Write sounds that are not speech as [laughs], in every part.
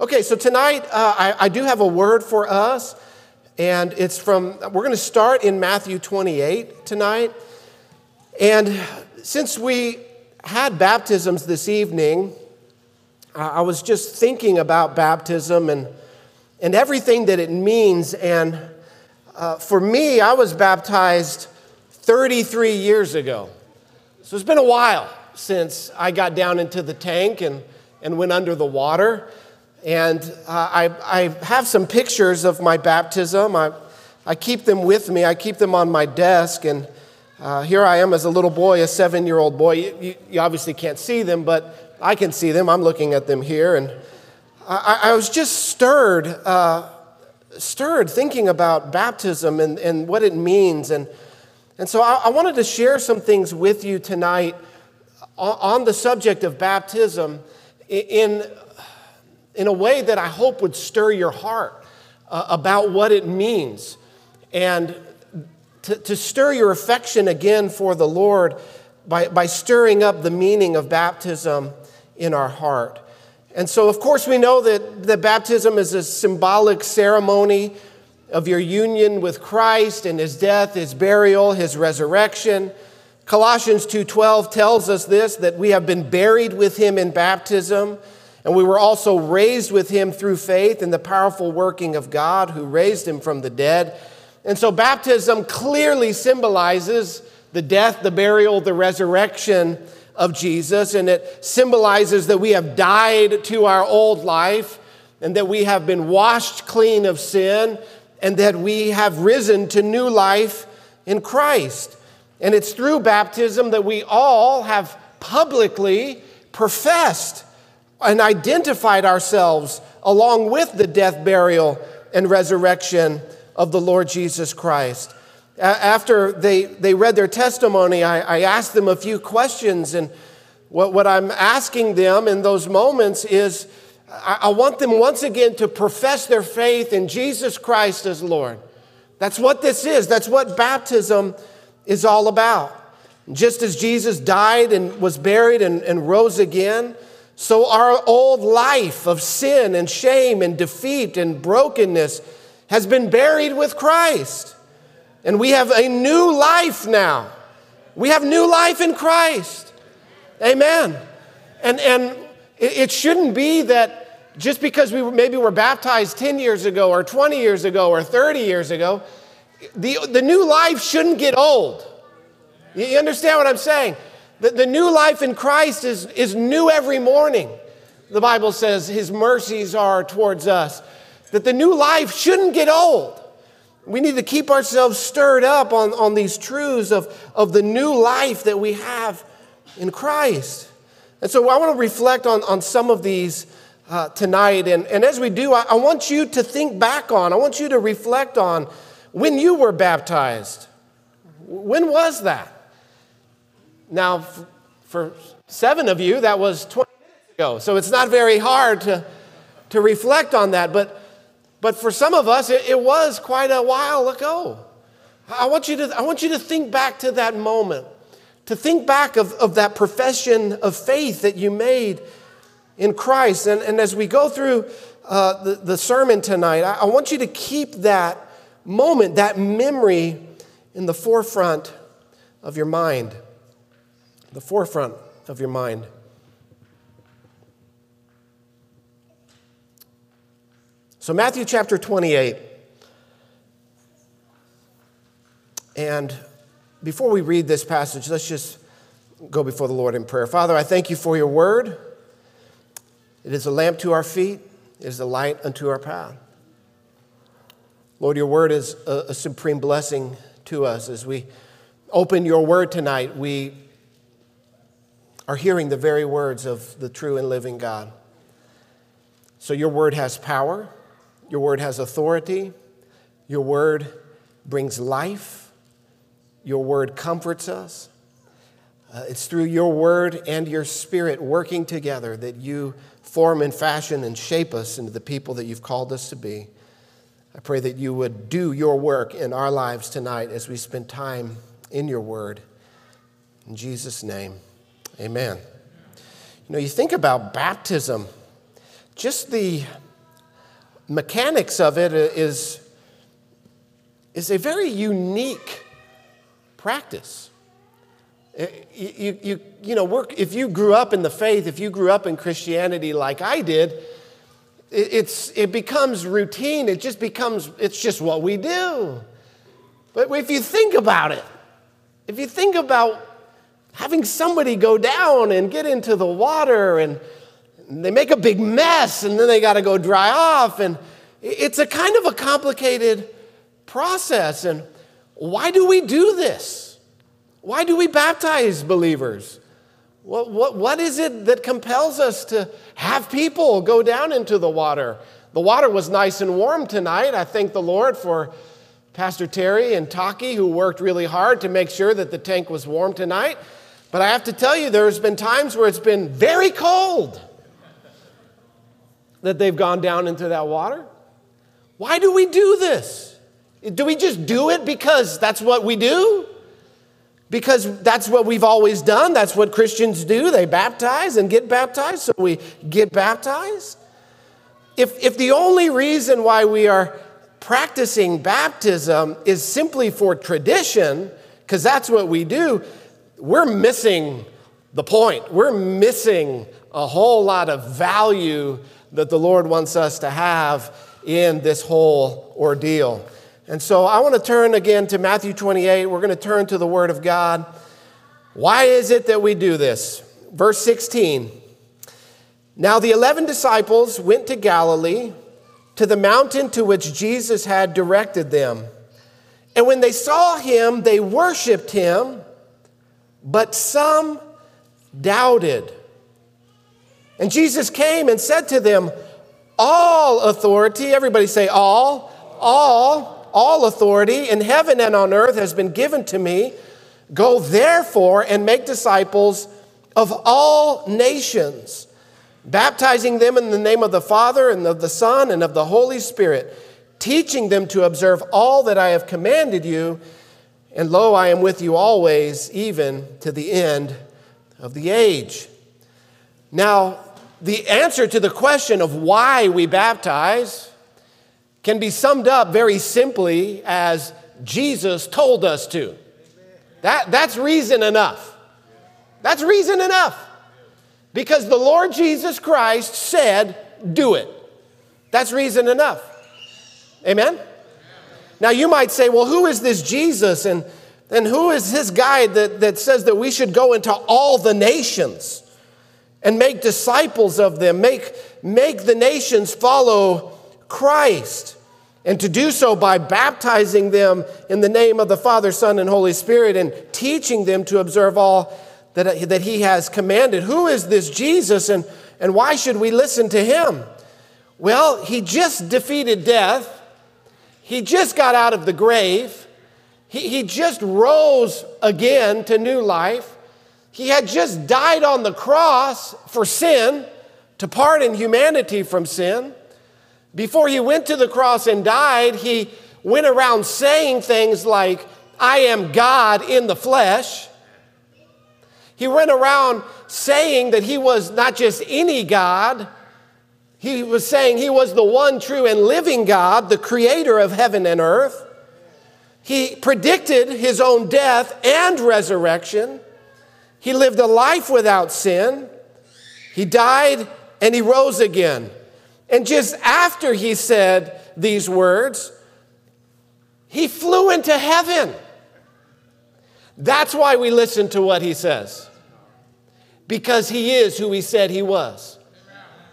Okay, so tonight uh, I, I do have a word for us, and it's from, we're going to start in Matthew 28 tonight. And since we had baptisms this evening, I was just thinking about baptism and, and everything that it means. And uh, for me, I was baptized 33 years ago. So it's been a while since I got down into the tank and, and went under the water. And uh, I, I have some pictures of my baptism. I, I keep them with me, I keep them on my desk. And uh, here I am as a little boy, a seven year old boy. You, you, you, obviously can't see them, but I can see them. I'm looking at them here. And I, I was just stirred, uh, stirred thinking about baptism and, and what it means. And, and so I, I wanted to share some things with you tonight on, on the subject of baptism in in a way that I hope would stir your heart uh, about what it means and to, to stir your affection again for the Lord by, by stirring up the meaning of baptism in our heart. And so, of course, we know that, that baptism is a symbolic ceremony of your union with Christ and his death, his burial, his resurrection. Colossians 2:12 tells us this that we have been buried with him in baptism and we were also raised with him through faith in the powerful working of God who raised him from the dead. And so baptism clearly symbolizes the death, the burial, the resurrection of Jesus. And it symbolizes that we have died to our old life and that we have been washed clean of sin and that we have risen to new life in Christ. And it's through baptism that we all have publicly professed and identified ourselves along with the death, burial, and resurrection of the Lord Jesus Christ. After they, they read their testimony, I, I asked them a few questions, and what, what I'm asking them in those moments is I, I want them once again to profess their faith in Jesus Christ as Lord. That's what this is, that's what baptism is all about. Just as Jesus died and was buried and, and rose again, so our old life of sin and shame and defeat and brokenness has been buried with Christ. And we have a new life now. We have new life in Christ. Amen. And, and it shouldn't be that just because we maybe were baptized 10 years ago or 20 years ago or 30 years ago, the, the new life shouldn't get old. You understand what I'm saying? The, the new life in Christ is, is new every morning. The Bible says his mercies are towards us. That the new life shouldn't get old. We need to keep ourselves stirred up on, on these truths of, of the new life that we have in Christ. And so I want to reflect on, on some of these uh, tonight. And, and as we do, I, I want you to think back on, I want you to reflect on when you were baptized. When was that? Now, for seven of you, that was 20 minutes ago. So it's not very hard to, to reflect on that. But, but for some of us, it, it was quite a while ago. I want, you to, I want you to think back to that moment, to think back of, of that profession of faith that you made in Christ. And, and as we go through uh, the, the sermon tonight, I, I want you to keep that moment, that memory in the forefront of your mind the forefront of your mind. So, Matthew chapter 28. And before we read this passage, let's just go before the Lord in prayer. Father, I thank you for your word. It is a lamp to our feet, it is a light unto our path. Lord, your word is a, a supreme blessing to us. As we open your word tonight, we are hearing the very words of the true and living God. So your word has power, your word has authority, your word brings life, your word comforts us. Uh, it's through your word and your spirit working together that you form and fashion and shape us into the people that you've called us to be. I pray that you would do your work in our lives tonight as we spend time in your word. In Jesus' name. Amen. You know, you think about baptism, just the, mechanics of it is, is a very unique practice. You, you, you know, work, if you grew up in the faith, if you grew up in Christianity like I did, it, it's, it becomes routine. It just becomes, it's just what we do. But if you think about it, if you think about having somebody go down and get into the water and they make a big mess and then they got to go dry off, and it's a kind of a complicated process. And why do we do this? Why do we baptize believers? What, what, what is it that compels us to have people go down into the water? The water was nice and warm tonight. I thank the Lord for Pastor Terry and Taki, who worked really hard to make sure that the tank was warm tonight. But I have to tell you, there's been times where it's been very cold that they've gone down into that water. Why do we do this? Do we just do it because that's what we do? Because that's what we've always done. That's what Christians do. They baptize and get baptized, so we get baptized. If, if the only reason why we are practicing baptism is simply for tradition, because that's what we do, we're missing the point. We're missing a whole lot of value that the Lord wants us to have in this whole ordeal. And so I want to turn again to Matthew 28. We're going to turn to the Word of God. Why is it that we do this? Verse 16. Now the 11 disciples went to Galilee, to the mountain to which Jesus had directed them. And when they saw him, they worshiped him, but some doubted. And Jesus came and said to them, All authority, everybody say, all, all all authority in heaven and on earth has been given to me. Go therefore and make disciples of all nations, baptizing them in the name of the Father and of the Son and of the Holy Spirit, teaching them to observe all that I have commanded you. And lo, I am with you always, even to the end of the age. Now, the answer to the question of why we baptize can be summed up very simply as Jesus told us to. That, that's reason enough. That's reason enough. Because the Lord Jesus Christ said, do it. That's reason enough. Amen? Now you might say, well, who is this Jesus? And, and who is his guide that, that says that we should go into all the nations and make disciples of them, make, make the nations follow Christ? and to do so by baptizing them in the name of the Father, Son, and Holy Spirit, and teaching them to observe all that, that He has commanded. Who is this Jesus, and, and why should we listen to Him? Well, He just defeated death, He just got out of the grave, He, he just rose again to new life. He had just died on the cross for sin, to pardon humanity from sin. Before he went to the cross and died, he went around saying things like, I am God in the flesh. He went around saying that he was not just any God, he was saying he was the one true and living God, the creator of heaven and earth. He predicted his own death and resurrection. He lived a life without sin. He died and he rose again. And just after he said these words, he flew into heaven. That's why we listen to what he says. Because he is who he said he was.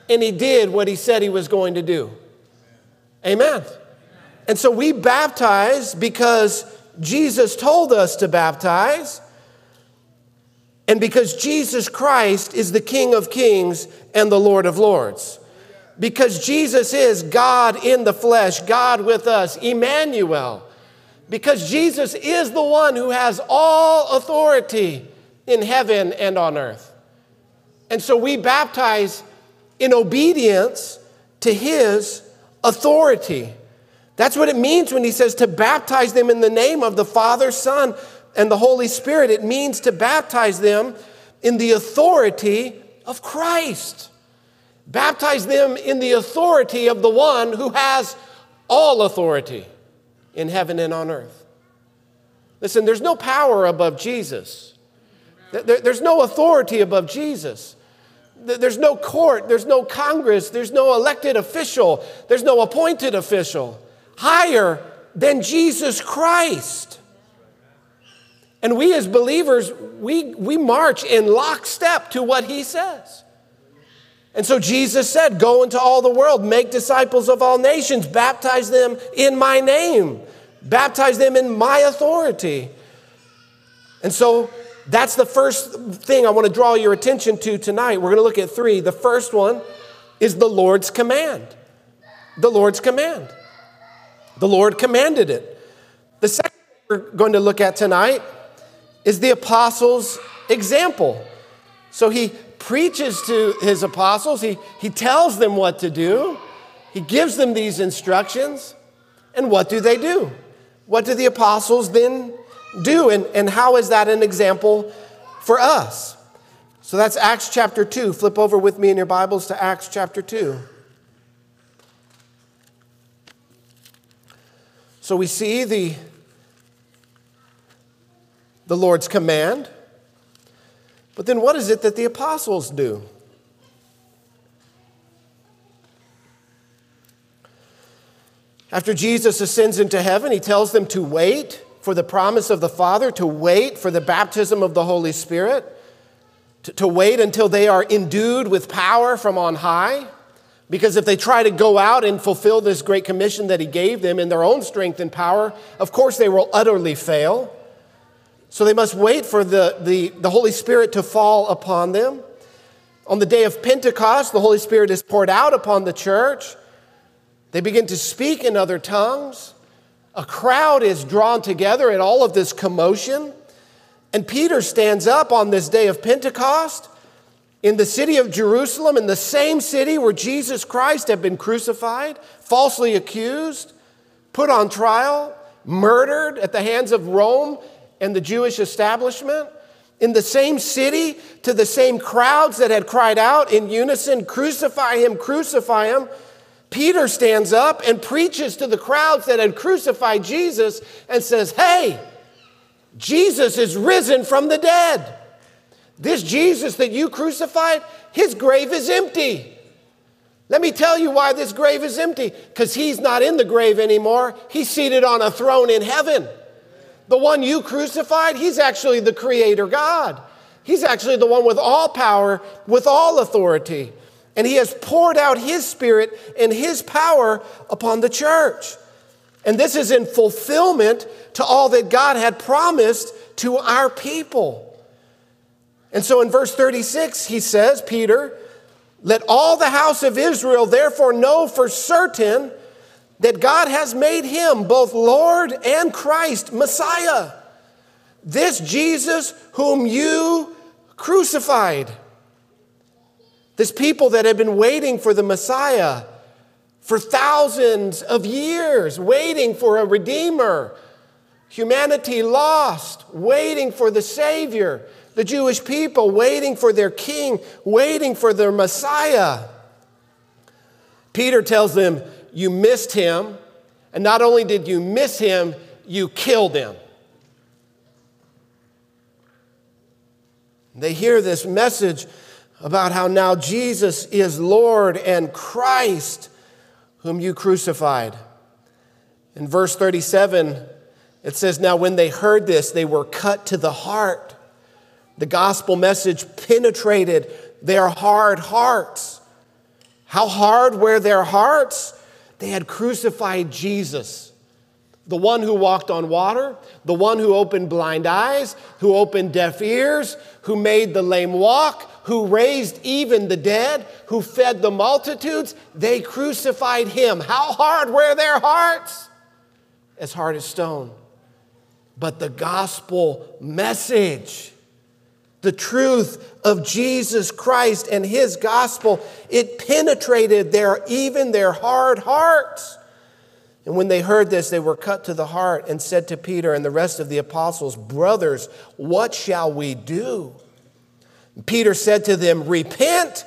And he did what he said he was going to do. Amen. And so we baptize because Jesus told us to baptize. And because Jesus Christ is the King of kings and the Lord of lords because Jesus is God in the flesh, God with us, Emmanuel. Because Jesus is the one who has all authority in heaven and on earth. And so we baptize in obedience to his authority. That's what it means when he says to baptize them in the name of the Father, Son, and the Holy Spirit. It means to baptize them in the authority of Christ. Baptize them in the authority of the one who has all authority in heaven and on earth. Listen, there's no power above Jesus. There's no authority above Jesus. There's no court, there's no Congress, there's no elected official, there's no appointed official higher than Jesus Christ. And we as believers, we, we march in lockstep to what he says. And so Jesus said, Go into all the world, make disciples of all nations, baptize them in my name, baptize them in my authority. And so that's the first thing I want to draw your attention to tonight. We're going to look at three. The first one is the Lord's command. The Lord's command. The Lord commanded it. The second we're going to look at tonight is the apostles' example. So he preaches to his apostles, he, he tells them what to do, he gives them these instructions. And what do they do? What do the apostles then do? And, and how is that an example for us? So that's Acts chapter 2. Flip over with me in your Bibles to Acts chapter 2. So we see the, the Lord's command. But then what is it that the apostles do? After Jesus ascends into heaven, he tells them to wait for the promise of the Father, to wait for the baptism of the Holy Spirit, to, to, wait until they are endued with power from on high. Because if they try to go out and fulfill this great commission that he gave them in their own strength and power, of course they will utterly fail. So they must wait for the, the, the Holy Spirit to fall upon them. On the day of Pentecost, the Holy Spirit is poured out upon the church. They begin to speak in other tongues. A crowd is drawn together in all of this commotion. And Peter stands up on this day of Pentecost in the city of Jerusalem, in the same city where Jesus Christ had been crucified, falsely accused, put on trial, murdered at the hands of Rome and the Jewish establishment in the same city to the same crowds that had cried out in unison, Crucify him, crucify him. Peter stands up and preaches to the crowds that had crucified Jesus and says, Hey, Jesus is risen from the dead. This Jesus that you crucified, his grave is empty. Let me tell you why this grave is empty because he's not in the grave anymore. He's seated on a throne in heaven. The one you crucified, he's actually the creator God. He's actually the one with all power, with all authority. And he has poured out his spirit and his power upon the church. And this is in fulfillment to all that God had promised to our people. And so in verse 36, he says, Peter, let all the house of Israel therefore know for certain that God has made him both Lord and Christ, Messiah. This Jesus whom you crucified. This people that have been waiting for the Messiah for thousands of years, waiting for a Redeemer. Humanity lost, waiting for the Savior. The Jewish people waiting for their King, waiting for their Messiah. Peter tells them, you missed him. And not only did you miss him, you killed him. They hear this message about how now Jesus is Lord and Christ, whom you crucified. In verse 37, it says, Now when they heard this, they were cut to the heart. The gospel message penetrated their hard hearts. How hard were their hearts? They had crucified Jesus, the one who walked on water, the one who opened blind eyes, who opened deaf ears, who made the lame walk, who raised even the dead, who fed the multitudes. They crucified him. How hard were their hearts? As hard as stone. But the gospel message, the truth of Jesus Christ and his gospel, it penetrated their even their hard hearts. And when they heard this, they were cut to the heart and said to Peter and the rest of the apostles, Brothers, what shall we do? Peter said to them, Repent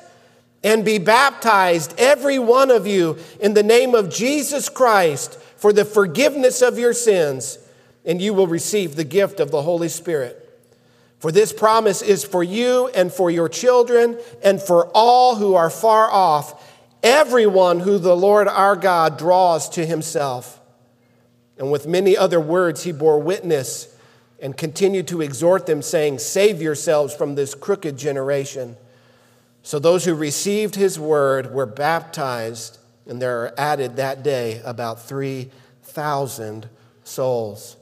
and be baptized, every one of you, in the name of Jesus Christ for the forgiveness of your sins, and you will receive the gift of the Holy Spirit. For this promise is for you and for your children and for all who are far off, everyone who the Lord our God draws to himself. And with many other words, he bore witness and continued to exhort them, saying, Save yourselves from this crooked generation. So those who received his word were baptized, and there are added that day about 3,000 souls.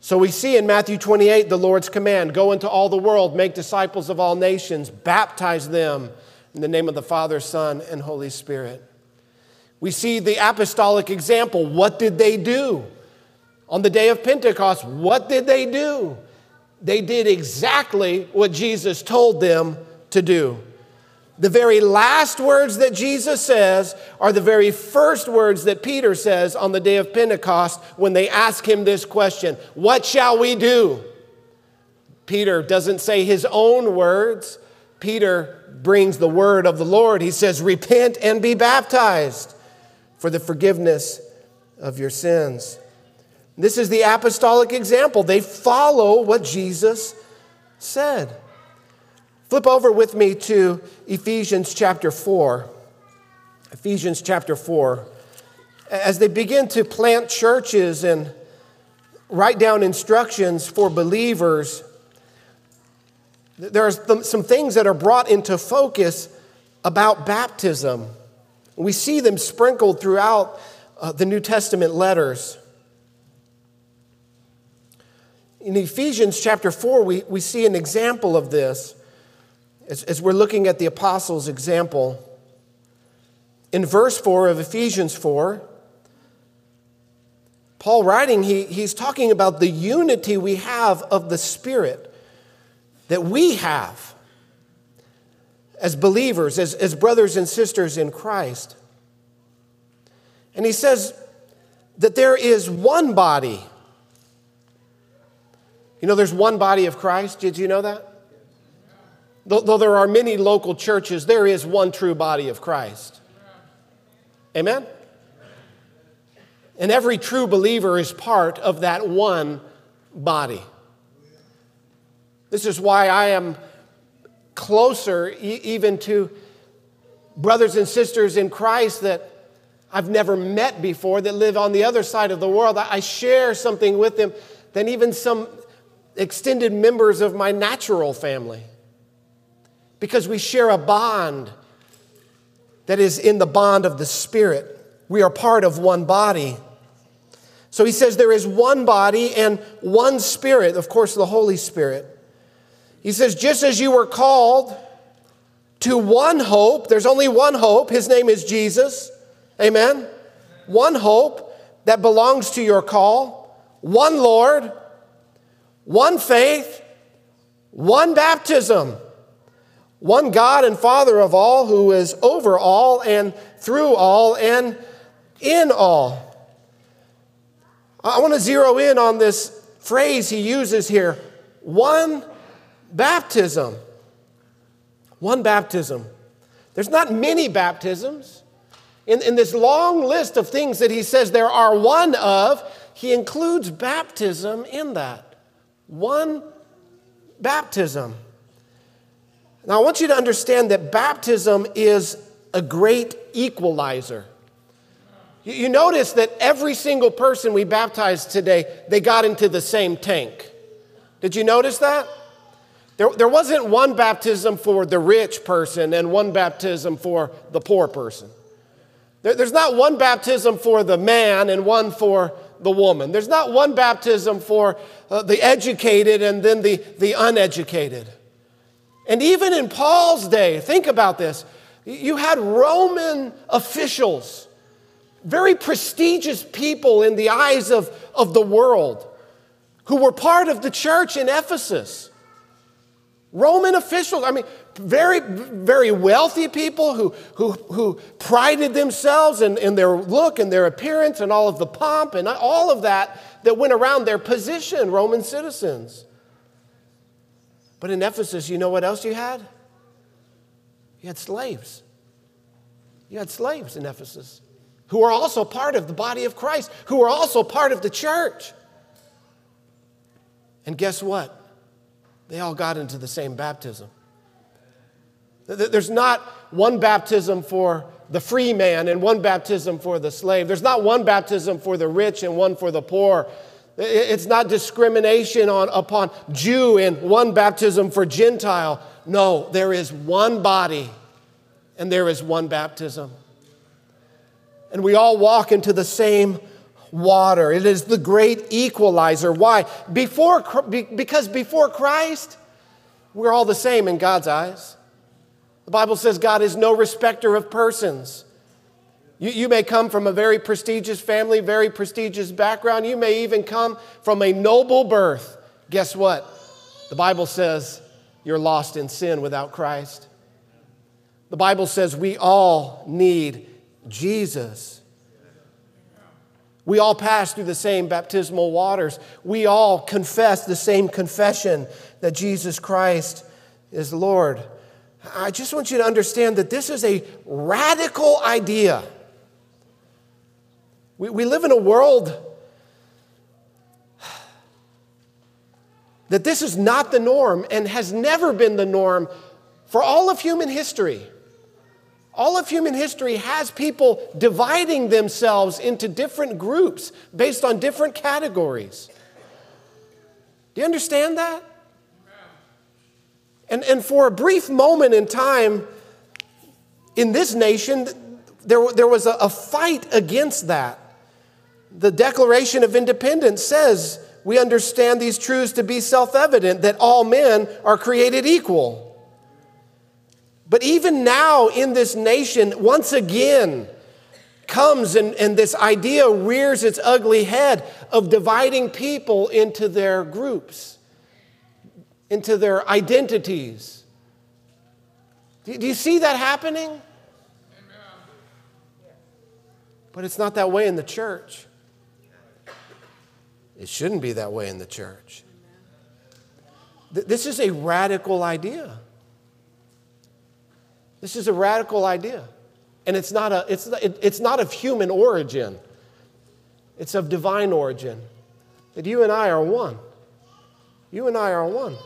So we see in Matthew 28 the Lord's command go into all the world, make disciples of all nations, baptize them in the name of the Father, Son, and Holy Spirit. We see the apostolic example. What did they do? On the day of Pentecost, what did they do? They did exactly what Jesus told them to do. The very last words that Jesus says are the very first words that Peter says on the day of Pentecost when they ask him this question What shall we do? Peter doesn't say his own words. Peter brings the word of the Lord. He says, Repent and be baptized for the forgiveness of your sins. This is the apostolic example. They follow what Jesus said. Flip over with me to Ephesians chapter 4. Ephesians chapter 4. As they begin to plant churches and write down instructions for believers, there are some things that are brought into focus about baptism. We see them sprinkled throughout uh, the New Testament letters. In Ephesians chapter 4, we, we see an example of this. As, as we're looking at the apostles' example, in verse 4 of Ephesians 4, Paul writing, he, he's talking about the unity we have of the Spirit that we have as believers, as, as brothers and sisters in Christ. And he says that there is one body. You know, there's one body of Christ. Did you know that? Though there are many local churches, there is one true body of Christ. Amen? And every true believer is part of that one body. This is why I am closer even to brothers and sisters in Christ that I've never met before that live on the other side of the world. I share something with them than even some extended members of my natural family because we share a bond that is in the bond of the Spirit. We are part of one body. So he says there is one body and one Spirit, of course, the Holy Spirit. He says, just as you were called to one hope, there's only one hope. His name is Jesus. Amen. One hope that belongs to your call, one Lord, one faith, one baptism one God and Father of all, who is over all and through all and in all. I want to zero in on this phrase he uses here one baptism. One baptism. There's not many baptisms. In, in this long list of things that he says there are one of, he includes baptism in that. One baptism. Now, I want you to understand that baptism is a great equalizer. You notice that every single person we baptized today, they got into the same tank. Did you notice that? There, there wasn't one baptism for the rich person and one baptism for the poor person. There, there's not one baptism for the man and one for the woman. There's not one baptism for uh, the educated and then the, the uneducated. And even in Paul's day, think about this you had Roman officials, very prestigious people in the eyes of, of the world, who were part of the church in Ephesus. Roman officials, I mean, very, very wealthy people who, who, who prided themselves in, in their look and their appearance and all of the pomp and all of that that went around their position, Roman citizens. But in Ephesus, you know what else you had? You had slaves. You had slaves in Ephesus who are also part of the body of Christ, who are also part of the church. And guess what? They all got into the same baptism. There's not one baptism for the free man and one baptism for the slave. There's not one baptism for the rich and one for the poor. It's not discrimination on, upon Jew and one baptism for Gentile. No, there is one body and there is one baptism. And we all walk into the same water. It is the great equalizer. Why? Before, because before Christ, we're all the same in God's eyes. The Bible says God is no respecter of persons. You, you may come from a very prestigious family, very prestigious background. You may even come from a noble birth. Guess what? The Bible says you're lost in sin without Christ. The Bible says we all need Jesus. We all pass through the same baptismal waters. We all confess the same confession that Jesus Christ is Lord. I just want you to understand that this is a radical idea. We, we live in a world that this is not the norm and has never been the norm for all of human history. All of human history has people dividing themselves into different groups based on different categories. Do you understand that? And, and for a brief moment in time in this nation, there, there was a, a fight against that. The Declaration of Independence says we understand these truths to be self evident that all men are created equal. But even now in this nation, once again, comes and, and this idea rears its ugly head of dividing people into their groups, into their identities. Do, do you see that happening? But it's not that way in the church. It shouldn't be that way in the church. This is a radical idea. This is a radical idea. And it's not, a, it's, it's not of human origin, it's of divine origin. That you and I are one. You and I are one.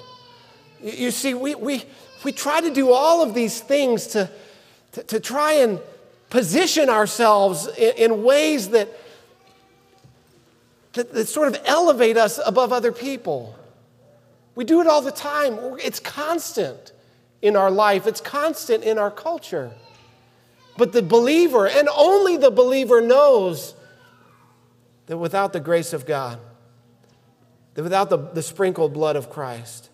You see, we, we, we try to do all of these things to, to, to try and position ourselves in, in ways that, that, that sort of elevate us above other people. We do it all the time, it's constant in our life, it's constant in our culture. But the believer, and only the believer, knows that without the grace of God, that without the, the sprinkled blood of Christ,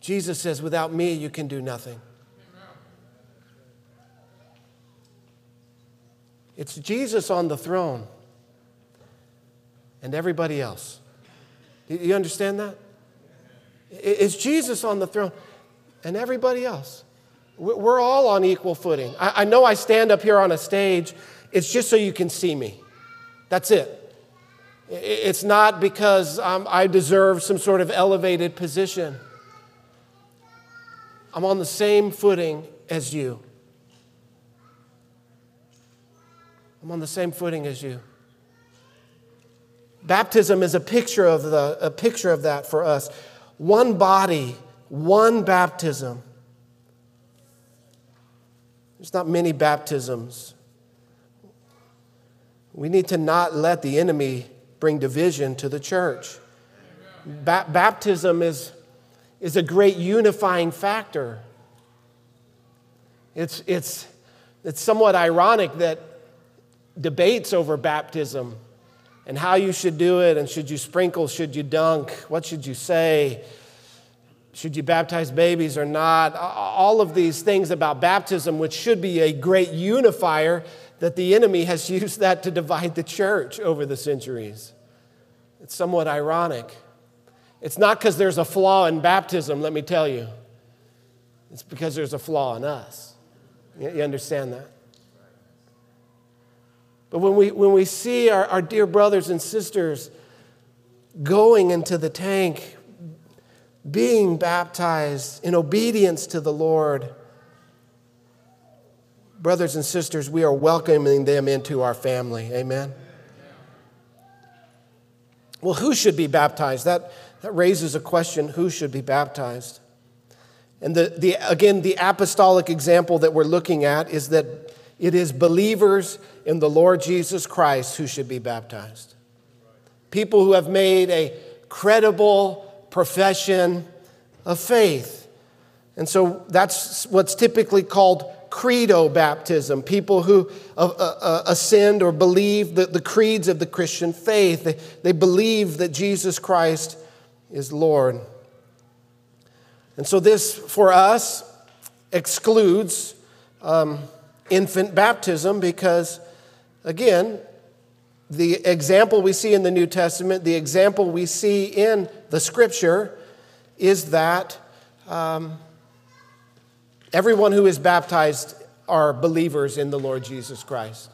Jesus says, without me, you can do nothing. It's Jesus on the throne and everybody else. Do you understand that? It's Jesus on the throne and everybody else. We're all on equal footing. I know I stand up here on a stage, it's just so you can see me. That's it. It's not because um, I deserve some sort of elevated position. I'm on the same footing as you. I'm on the same footing as you. Baptism is a picture of, the, a picture of that for us one body, one baptism. There's not many baptisms. We need to not let the enemy bring division to the church. Ba- baptism is, is a great unifying factor. It's, it's, it's somewhat ironic that debates over baptism and how you should do it, and should you sprinkle, should you dunk, what should you say, should you baptize babies or not, all of these things about baptism, which should be a great unifier, that the enemy has [laughs] used that to divide the church over the centuries. It's somewhat ironic. It's not because there's a flaw in baptism, let me tell you. It's because there's a flaw in us. You understand that? But when we, when we see our, our dear brothers and sisters going into the tank, being baptized in obedience to the Lord, brothers and sisters, we are welcoming them into our family. Amen. Well, who should be baptized? That, that raises a question who should be baptized? And the, the, again, the apostolic example that we're looking at is that it is believers in the Lord Jesus Christ who should be baptized. People who have made a credible profession of faith. And so that's what's typically called credo baptism, people who uh, uh, uh, ascend or believe the, the creeds of the Christian faith. They, they believe that Jesus Christ is Lord. And so, this for us excludes um, infant baptism because, again, the example we see in the New Testament, the example we see in the scripture, is that. Um, Everyone who is baptized are believers in the Lord Jesus Christ.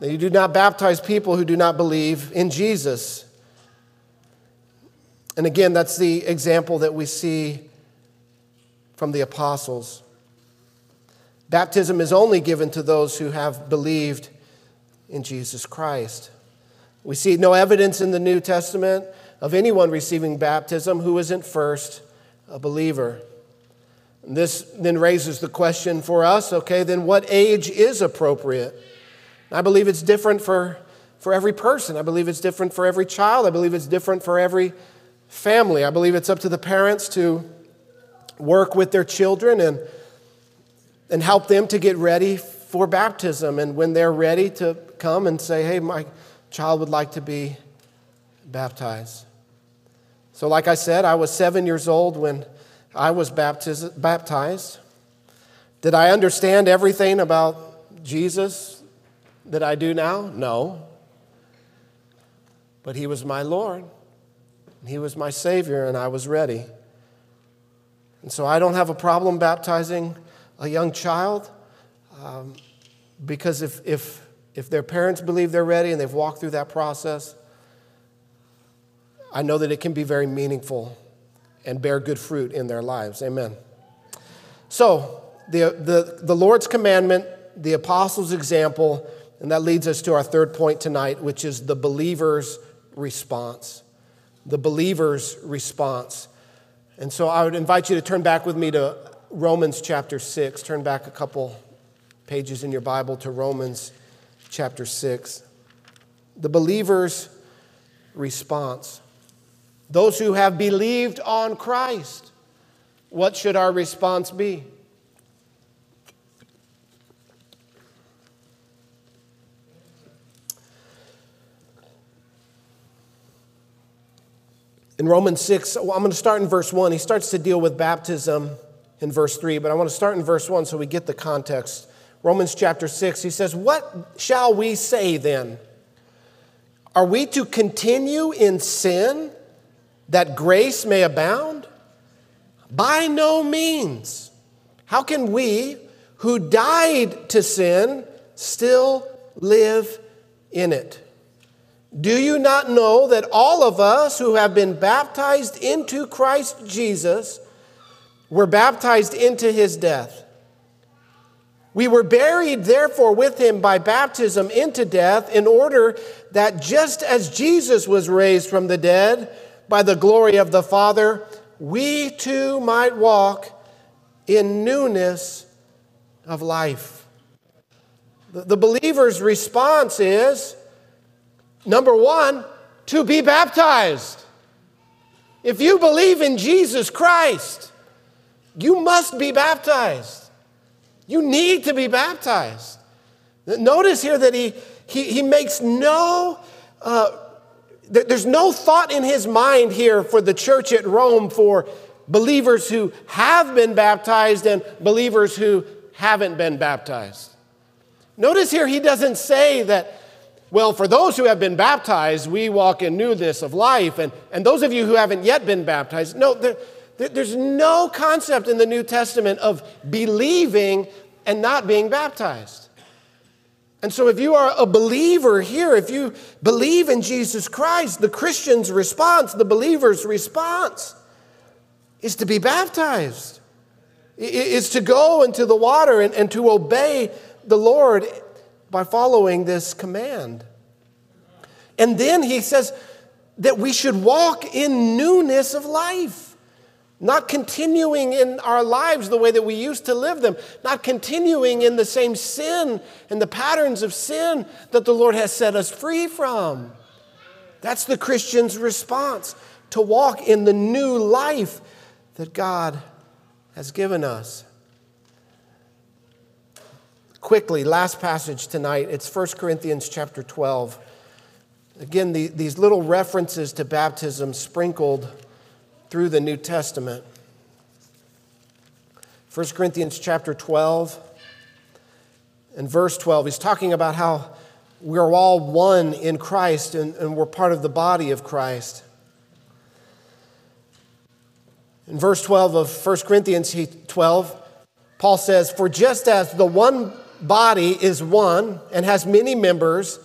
You do not baptize people who do not believe in Jesus. And again, that's the example that we see from the apostles. Baptism is only given to those who have believed in Jesus Christ. We see no evidence in the New Testament of anyone receiving baptism who isn't first a believer. This then raises the question for us okay, then what age is appropriate? I believe it's different for, for every person. I believe it's different for every child. I believe it's different for every family. I believe it's up to the parents to work with their children and, and help them to get ready for baptism. And when they're ready to come and say, hey, my child would like to be baptized. So, like I said, I was seven years old when I was baptized. Did I understand everything about Jesus that I do now? No. But He was my Lord, He was my Savior, and I was ready. And so I don't have a problem baptizing a young child um, because if, if, if their parents believe they're ready and they've walked through that process, I know that it can be very meaningful and bear good fruit in their lives. Amen. So, the, the, the Lord's commandment, the apostles' example, and that leads us to our third point tonight, which is the believer's response. The believer's response. And so I would invite you to turn back with me to Romans chapter 6. Turn back a couple pages in your Bible to Romans chapter 6. The believer's response. Those who have believed on Christ, what should our response be? In Romans 6, well, I'm going to start in verse 1. He starts to deal with baptism in verse 3, but I want to start in verse 1 so we get the context. Romans chapter 6, he says, What shall we say then? Are we to continue in sin that grace may abound? By no means. How can we who died to sin still live in it? Do you not know that all of us who have been baptized into Christ Jesus were baptized into his death? We were buried, therefore, with him by baptism into death, in order that just as Jesus was raised from the dead by the glory of the Father, we too might walk in newness of life. The, believer's response is number one, to be baptized. If you believe in Jesus Christ, you must be baptized. You need to be baptized. Notice here that he, he, he makes no uh, there's no thought in his mind here for the church at Rome for believers who have been baptized and believers who haven't been baptized. Notice here he doesn't say that, well, for those who have been baptized, we walk in newness of life, and, and those of you who haven't yet been baptized. No, there, there's no concept in the New Testament of believing and not being baptized. And so, if you are a believer here, if you believe in Jesus Christ, the Christian's response, the believer's response, is to be baptized, is to go into the water and, and to obey the Lord by following this command. And then he says that we should walk in newness of life, not continuing in our lives the way that we used to live them, not continuing in the same sin and the patterns of sin that the Lord has set us free from. That's the Christian's response to walk in the new life that God has given us. Quickly, last passage tonight, it's 1 Corinthians chapter 12. Again, the, these little references to baptism sprinkled through the New Testament. 1 Corinthians chapter 12 and verse 12, he's talking about how we're all one in Christ and, and we're part of the body of Christ. In verse 12 of 1 Corinthians 12, Paul says, For just as the one body is one and has many members,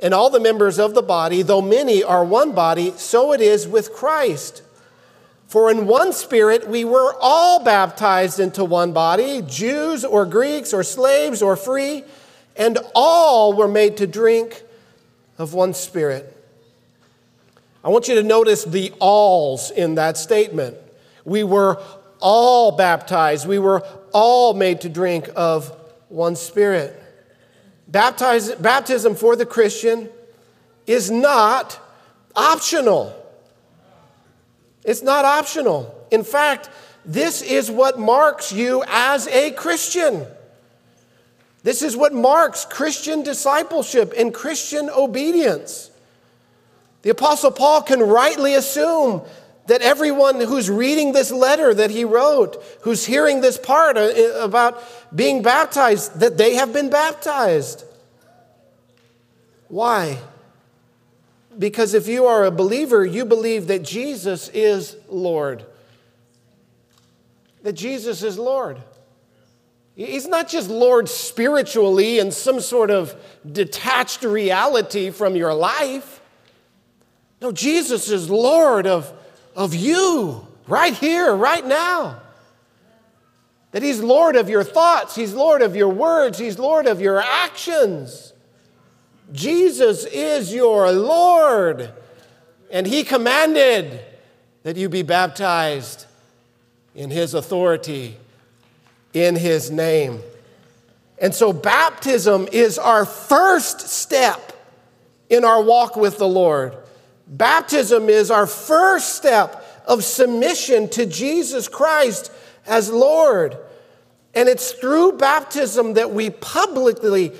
and all the members of the body, though many are one body, so it is with Christ. For in one spirit we were all baptized into one body, Jews or Greeks or slaves or free, and all were made to drink of one spirit. I want you to notice the alls in that statement. We were all baptized. We were all made to drink of one Spirit. Baptize, baptism for the Christian is not optional. It's not optional. In fact, this is what marks you as a Christian. This is what marks Christian discipleship and Christian obedience. The Apostle Paul can rightly assume that everyone who's reading this letter that he wrote, who's hearing this part uh, about being baptized, that they have been baptized. Why? Because if you are a believer, you believe that Jesus is Lord. That Jesus is Lord. He's not just Lord spiritually in some sort of detached reality from your life. No, Jesus is Lord of of you right here, right now. That He's Lord of your thoughts, He's Lord of your words, He's Lord of your actions. Jesus is your Lord. And He commanded that you be baptized in His authority, in His name. And so, baptism is our first step in our walk with the Lord. Baptism is our first step of submission to Jesus Christ as Lord. And it's through baptism that we publicly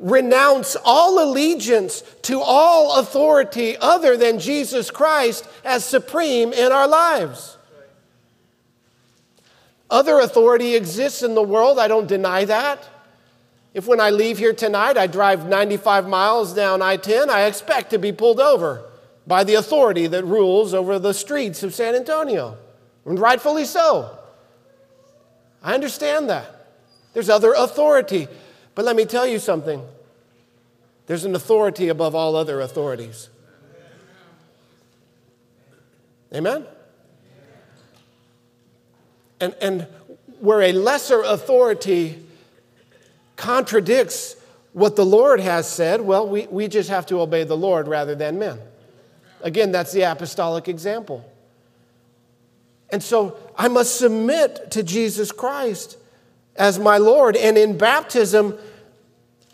renounce all allegiance to all authority other than Jesus Christ as supreme in our lives. Other authority exists in the world, I don't deny that. If when I leave here tonight I drive 95 miles down I 10, I expect to be pulled over by the authority that rules over the streets of San Antonio, and rightfully so. I understand that. There's other authority. But let me tell you something there's an authority above all other authorities. Amen? And, and where a lesser authority contradicts what the Lord has said, well, we, we just have to obey the Lord rather than men. Again, that's the apostolic example. And so I must submit to Jesus Christ as my Lord. And in baptism,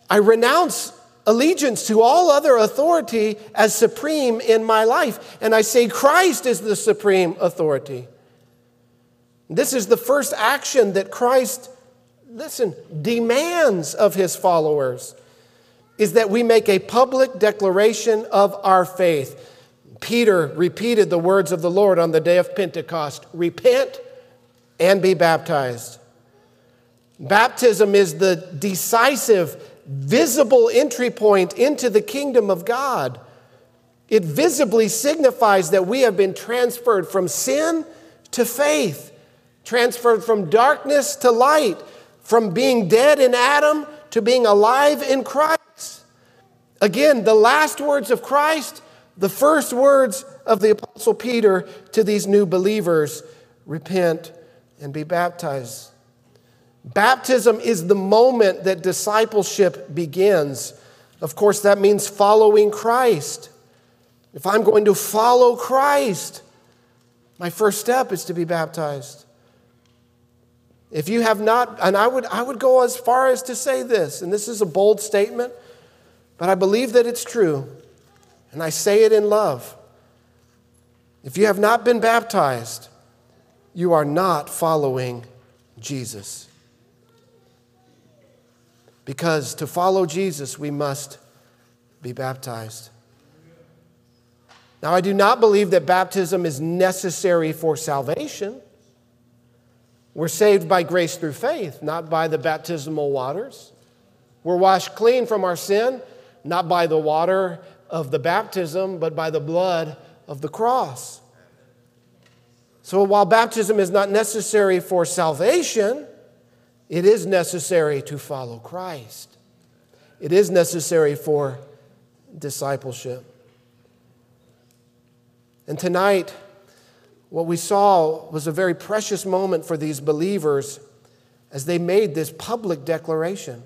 I renounce allegiance to all other authority as supreme in my life. And I say Christ is the supreme authority. This is the first action that Christ, listen, demands of his followers is that we make a public declaration of our faith. Peter repeated the words of the Lord on the day of Pentecost repent and be baptized. Baptism is the decisive, visible entry point into the kingdom of God. It visibly signifies that we have been transferred from sin to faith, transferred from darkness to light, from being dead in Adam to being alive in Christ. Again, the last words of Christ the first words of the Apostle Peter to these new believers repent and be baptized. Baptism is the moment that discipleship begins. Of course, that means following Christ. If I'm going to follow Christ, my first step is to be baptized. If you have not, and I would, I would go as far as to say this, and this is a bold statement, but I believe that it's true, and I say it in love. If you have not been baptized, you are not following Jesus. Because to follow Jesus, we must be baptized. Now, I do not believe that baptism is necessary for salvation. We're saved by grace through faith, not by the baptismal waters. We're washed clean from our sin, not by the water of the baptism, but by the blood of the cross. So while baptism is not necessary for salvation, it is necessary to follow Christ. It is necessary for discipleship. And tonight, what we saw was a very precious moment for these believers as they made this public declaration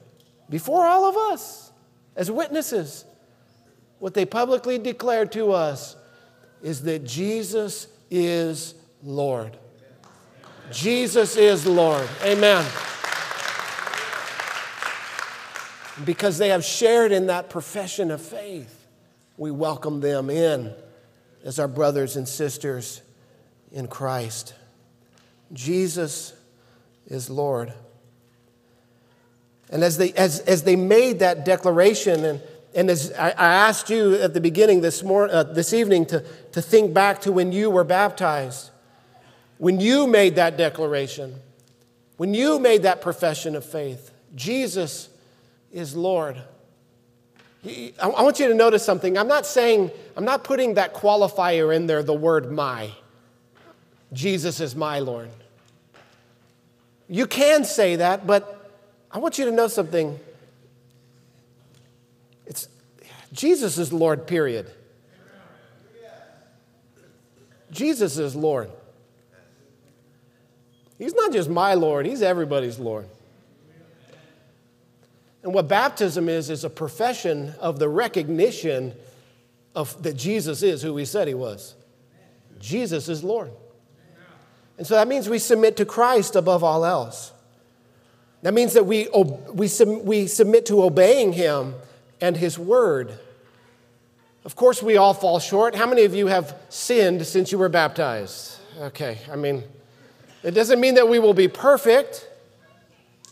before all of us as witnesses. What they publicly declared to us is that Jesus is Lord. Jesus is Lord. Amen. Because they have shared in that profession of faith, we welcome them in as our brothers and sisters in Christ. Jesus is Lord. And as they, as, as they made that declaration, and, and as I, I asked you at the beginning this, morning, uh, this evening to, to think back to when you were baptized, when you made that declaration, when you made that profession of faith, Jesus is Lord. I want you to notice something. I'm not saying, I'm not putting that qualifier in there, the word my. Jesus is my Lord. You can say that, but I want you to know something. It's Jesus is Lord, period. Jesus is Lord. He's not just my Lord, He's everybody's Lord. And what baptism is, is a profession of the recognition of that Jesus is who he said he was. Jesus is Lord. And so that means we submit to Christ above all else. That means that we, we, we submit to obeying him and his word. Of course, we all fall short. How many of you have sinned since you were baptized? Okay, I mean, it doesn't mean that we will be perfect.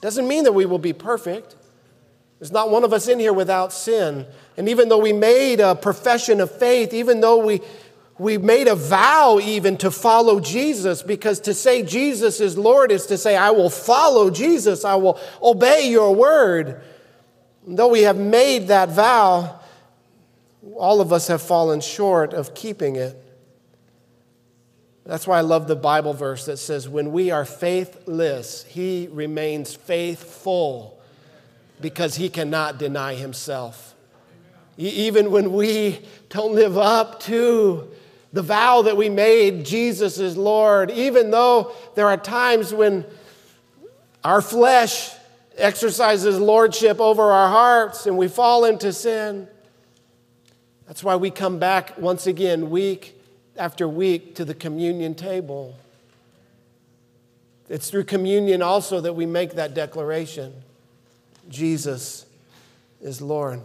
Doesn't mean that we will be perfect. There's not one of us in here without sin. And even though we made a profession of faith, even though we, we made a vow even to follow Jesus, because to say Jesus is Lord is to say, I will follow Jesus, I will obey your word. And though we have made that vow, all of us have fallen short of keeping it. That's why I love the Bible verse that says, When we are faithless, he remains faithful because he cannot deny himself. Even when we don't live up to the vow that we made, Jesus is Lord, even though there are times when our flesh exercises lordship over our hearts and we fall into sin. That's why we come back once again, week after week, to the communion table. It's through communion also that we make that declaration. Jesus is Lord.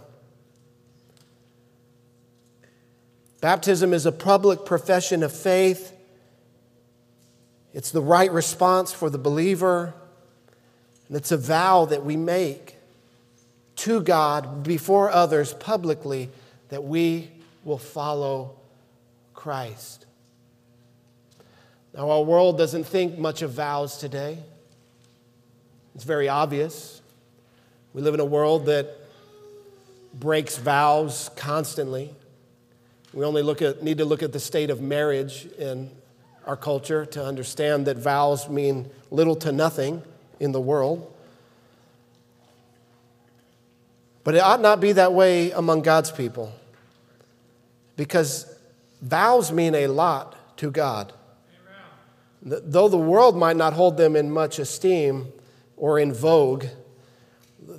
Baptism is a public profession of faith. It's the right response for the believer, and it's a vow that we make to God before others publicly that we will follow Christ. Now, our world doesn't think much of vows today. It's very obvious. We live in a world that breaks vows constantly. We only look at, need to look at the state of marriage in our culture to understand that vows mean little to nothing in the world. But it ought not be that way among God's people because vows mean a lot to God. Though the world might not hold them in much esteem, or in vogue.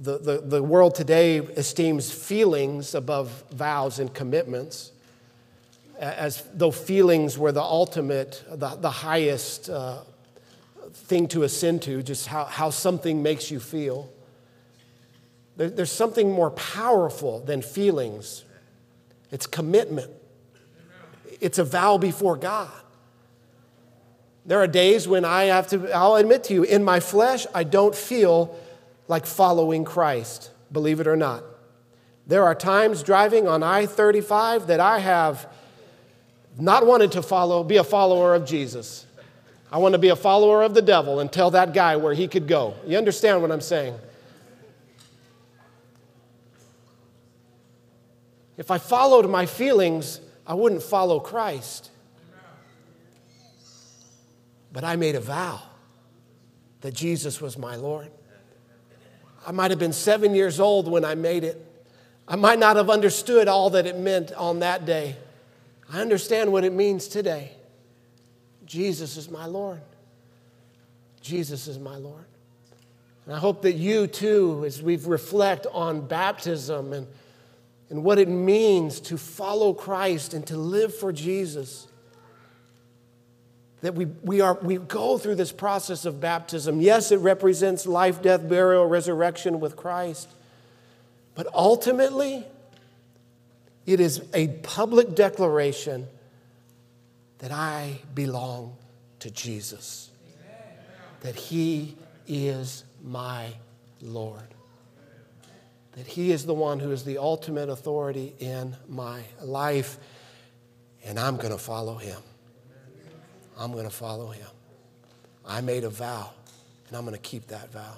The, the, the world today esteems feelings above vows and commitments, as though feelings were the ultimate, the, the highest uh, thing to ascend to, just how, how something makes you feel. There, there's something more powerful than feelings it's commitment, it's a vow before God. There are days when I have to, I'll admit to you, in my flesh, I don't feel like following Christ, believe it or not. There are times driving on I 35 that I have not wanted to follow, be a follower of Jesus. I want to be a follower of the devil and tell that guy where he could go. You understand what I'm saying? If I followed my feelings, I wouldn't follow Christ. But I made a vow that Jesus was my Lord. I might have been seven years old when I made it. I might not have understood all that it meant on that day. I understand what it means today. Jesus is my Lord. Jesus is my Lord. And I hope that you too, as we reflect on baptism and, and what it means to follow Christ and to live for Jesus, that we, we, are, we go through this process of baptism. Yes, it represents life, death, burial, resurrection with Christ. But ultimately, it is a public declaration that I belong to Jesus, that He is my Lord, that He is the one who is the ultimate authority in my life, and I'm going to follow Him. I'm going to follow him. I made a vow, and I'm going to keep that vow.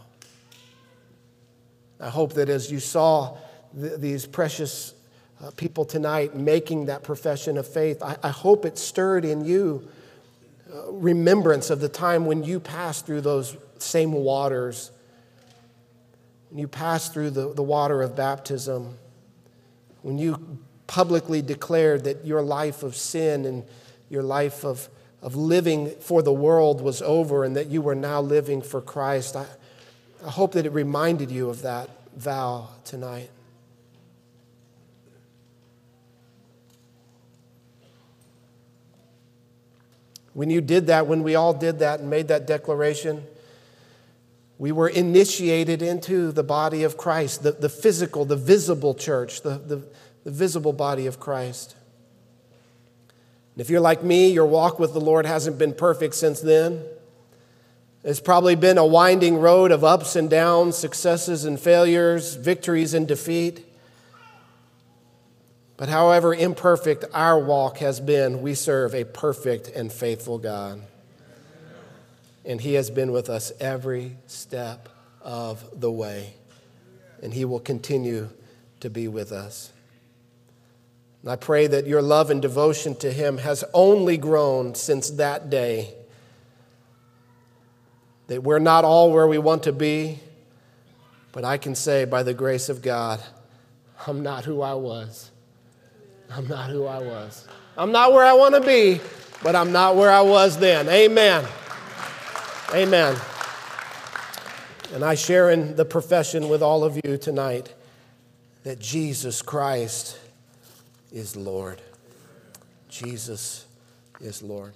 I hope that as you saw th- these precious uh, people tonight making that profession of faith, I, I hope it stirred in you uh, remembrance of the time when you passed through those same waters. When you passed through the, the water of baptism, when you publicly declared that your life of sin and your life of of living for the world was over and that you were now living for Christ. I, I hope that it reminded you of that vow tonight. When you did that, when we all did that and made that declaration, we were initiated into the body of Christ, the, the physical, the visible church, the, the, the visible body of Christ. And if you're like me, your walk with the Lord hasn't been perfect since then. It's probably been a winding road of ups and downs, successes and failures, victories and defeat. But however imperfect our walk has been, we serve a perfect and faithful God. And He has been with us every step of the way. And He will continue to be with us. And I pray that your love and devotion to Him has only grown since that day. That we're not all where we want to be, but I can say, by the grace of God, I'm not who I was. I'm not who I was. I'm not where I want to be, but I'm not where I was then. Amen. Amen. And I share in the profession with all of you tonight that Jesus Christ is Lord. Jesus is Lord.